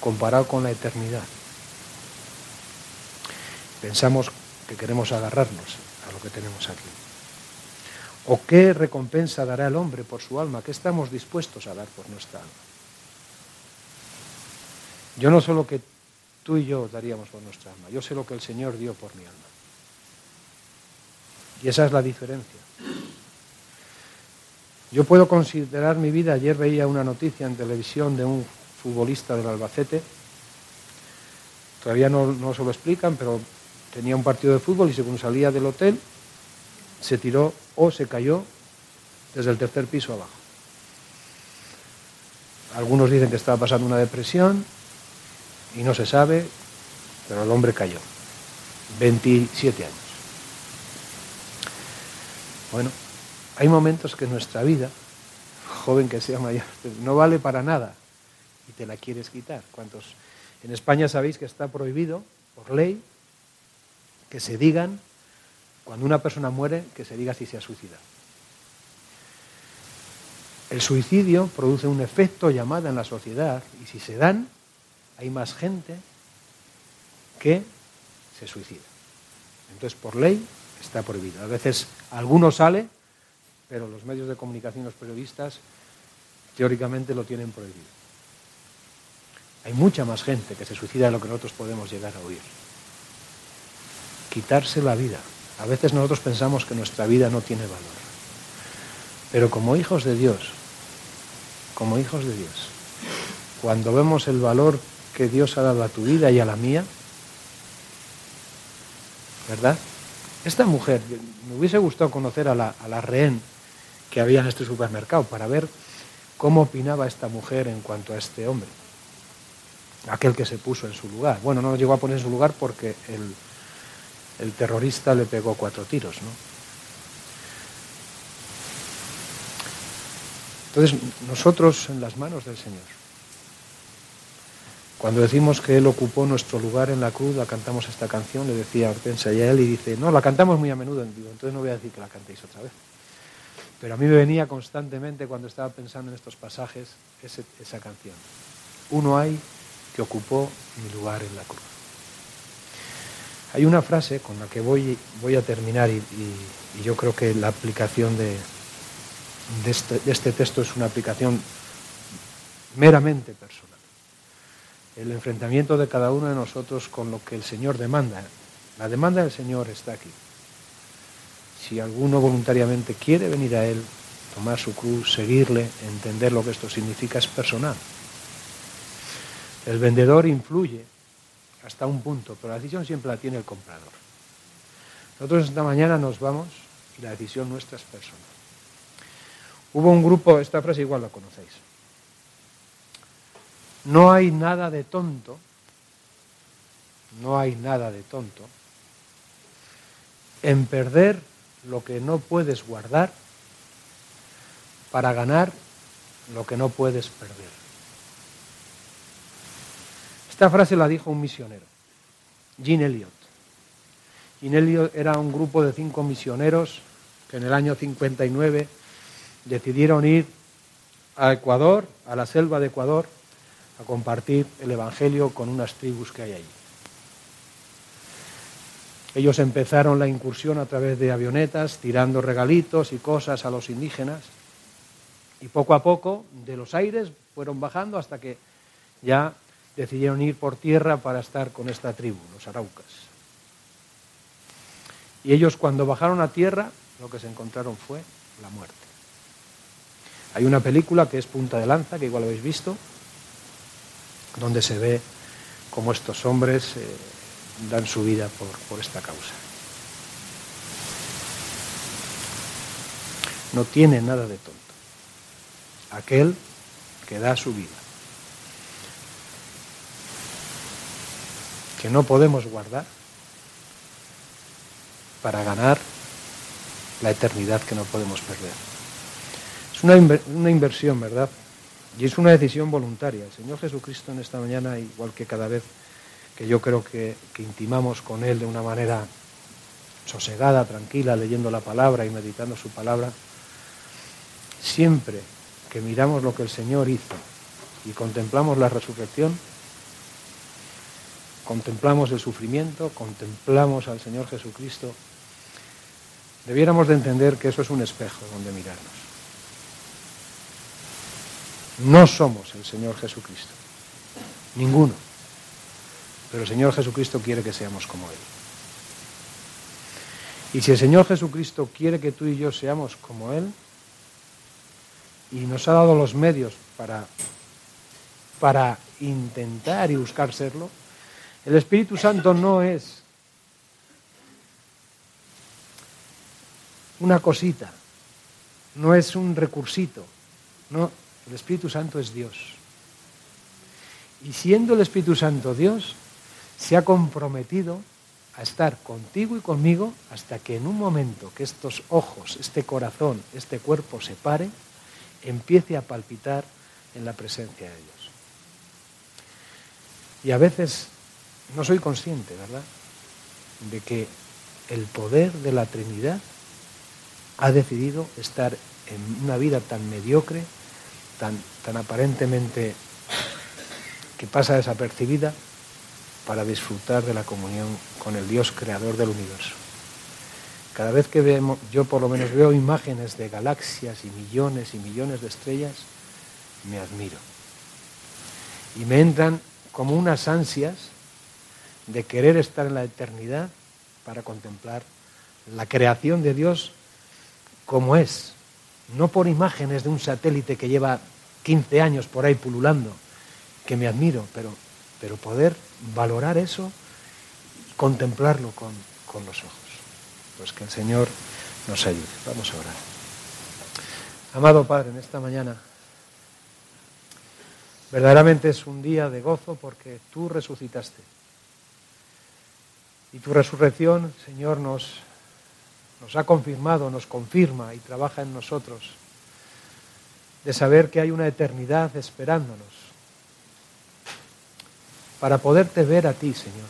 comparado con la eternidad. Pensamos que queremos agarrarnos a lo que tenemos aquí. ¿O qué recompensa dará el hombre por su alma? ¿Qué estamos dispuestos a dar por nuestra alma? Yo no sé lo que tú y yo daríamos por nuestra alma, yo sé lo que el Señor dio por mi alma. Y esa es la diferencia. Yo puedo considerar mi vida, ayer veía una noticia en televisión de un futbolista del Albacete, todavía no, no se lo explican, pero tenía un partido de fútbol y según salía del hotel, se tiró o se cayó desde el tercer piso abajo. Algunos dicen que estaba pasando una depresión y no se sabe, pero el hombre cayó. 27 años. Bueno, hay momentos que nuestra vida, joven que sea mayor, no vale para nada y te la quieres quitar. ¿Cuántos? En España sabéis que está prohibido, por ley, que se digan, cuando una persona muere, que se diga si se ha suicidado. El suicidio produce un efecto llamada en la sociedad y si se dan, hay más gente que se suicida. Entonces, por ley, está prohibido. A veces alguno sale, pero los medios de comunicación, los periodistas, teóricamente lo tienen prohibido. Hay mucha más gente que se suicida de lo que nosotros podemos llegar a oír. Quitarse la vida. A veces nosotros pensamos que nuestra vida no tiene valor. Pero como hijos de Dios, como hijos de Dios. Cuando vemos el valor que Dios ha dado a tu vida y a la mía, ¿verdad? Esta mujer, me hubiese gustado conocer a la, rehén que había en este supermercado para ver cómo opinaba esta mujer en cuanto a este hombre, aquel que se puso en su lugar. Bueno, no llegó a poner en su lugar porque el, el terrorista le pegó cuatro tiros, ¿no? Entonces, nosotros en las manos del Señor. Cuando decimos que Él ocupó nuestro lugar en la cruz, la cantamos esta canción, le decía Hortensia y a él, y dice, no, la cantamos muy a menudo, digo, entonces no voy a decir que la cantéis otra vez. Pero a mí me venía constantemente cuando estaba pensando en estos pasajes esa canción. Uno hay que ocupó mi lugar en la cruz. Hay una frase con la que voy, voy a terminar y yo creo que la aplicación este, de este, texto es una aplicación meramente personal. El enfrentamiento de cada uno de nosotros con lo que el Señor demanda. La demanda del Señor está aquí. Si alguno voluntariamente quiere venir a Él, tomar su cruz, seguirle, entender lo que esto significa, es personal. El vendedor influye hasta un punto, pero la decisión siempre la tiene el comprador. Nosotros esta mañana nos vamos y la decisión nuestra es personal. Hubo un grupo, esta frase igual la conocéis. No hay nada de tonto, no hay nada de tonto en perder lo que no puedes guardar para ganar lo que no puedes perder. Esta frase la dijo un misionero, Jean Elliot. Jean Elliot era un grupo de cinco misioneros que en el año 59 decidieron ir a Ecuador, a la selva de Ecuador, a compartir el Evangelio con unas tribus que hay allí. Ellos empezaron la incursión a través de avionetas, tirando regalitos y cosas a los indígenas, y poco a poco de los aires fueron bajando hasta que ya decidieron ir por tierra para estar con esta tribu, los araucas. Y ellos cuando bajaron a tierra, lo que se encontraron fue la muerte. Hay una película que es Punta de Lanza, que igual habéis visto, donde se ve cómo estos hombres eh, dan su vida por, por esta causa. No tiene nada de tonto. Aquel que da su vida. Que no podemos guardar para ganar la eternidad que no podemos perder. Es una, una inversión, ¿verdad? Y es una decisión voluntaria. El Señor Jesucristo en esta mañana, igual que cada vez que yo creo que, que, intimamos con Él de una manera sosegada, tranquila, leyendo la palabra y meditando su palabra, siempre que miramos lo que el Señor hizo y contemplamos la resurrección, contemplamos el sufrimiento, contemplamos al Señor Jesucristo, debiéramos de entender que eso es un espejo donde mirarnos. No somos el Señor Jesucristo. Ninguno. Pero el Señor Jesucristo quiere que seamos como Él. Y si el Señor Jesucristo quiere que tú y yo seamos como Él, y nos ha dado los medios para, para intentar y buscar serlo, El Espíritu Santo no es una cosita, no es un recursito, no, el Espíritu Santo es Dios. Y siendo el Espíritu Santo Dios, se ha comprometido a estar contigo y conmigo hasta que en un momento que estos ojos, este corazón, este cuerpo se pare, empiece a palpitar en la presencia de Dios. Y a veces no soy consciente, ¿verdad?, de que el poder de la Trinidad ha decidido estar en una vida tan mediocre, tan, tan aparentemente que pasa desapercibida, para disfrutar de la comunión con el Dios creador del universo. Cada vez que vemos, yo por lo menos veo imágenes de galaxias y millones y millones de estrellas, me admiro. Y me entran como unas ansias de querer estar en la eternidad para contemplar la creación de Dios como es, no por imágenes de un satélite que lleva 15 años por ahí pululando, que me admiro, pero, pero poder valorar eso y contemplarlo con, con los ojos. Pues que el Señor nos ayude. Vamos a orar. Amado Padre, en esta mañana verdaderamente es un día de gozo porque tú resucitaste. Y tu resurrección, Señor, nos nos ha confirmado, nos confirma y trabaja en nosotros, de saber que hay una eternidad esperándonos, para poderte ver a ti, Señor,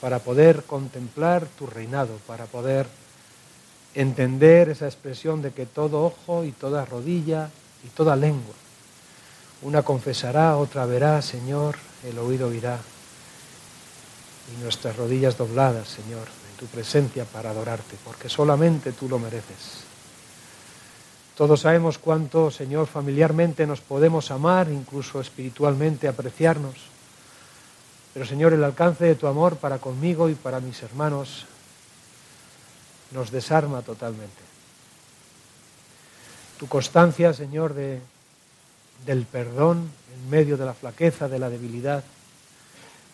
para poder contemplar tu reinado, para poder entender esa expresión de que todo ojo y toda rodilla y toda lengua, una confesará, otra verá, Señor, el oído oirá, y nuestras rodillas dobladas, Señor, tu presencia para adorarte, porque solamente tú lo mereces. Todos sabemos cuánto, Señor, familiarmente nos podemos amar, incluso espiritualmente apreciarnos. Pero, Señor, el alcance de tu amor para conmigo y para mis hermanos nos desarma totalmente. Tu constancia, Señor, de, del perdón en medio de la flaqueza, de la debilidad,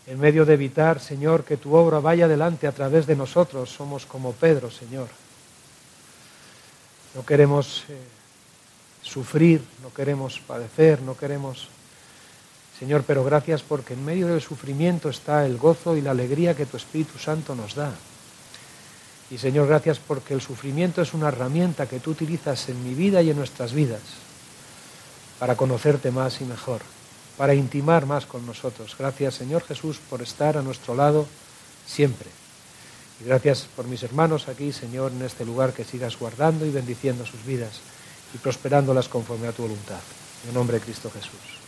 en medio de evitar, Señor, que tu obra vaya adelante a través de nosotros. Somos como Pedro, Señor. No queremos eh, sufrir, no queremos padecer, no queremos... Señor, pero gracias porque en medio del sufrimiento está el gozo y la alegría que tu Espíritu Santo nos da. Y Señor, gracias porque el sufrimiento es una herramienta que tú utilizas en mi vida y en nuestras vidas para conocerte más y mejor para intimar más con nosotros. Gracias Señor Jesús por estar a nuestro lado siempre. Y gracias por mis hermanos aquí, Señor, en este lugar, que sigas guardando y bendiciendo sus vidas y prosperándolas conforme a tu voluntad. En nombre de Cristo Jesús.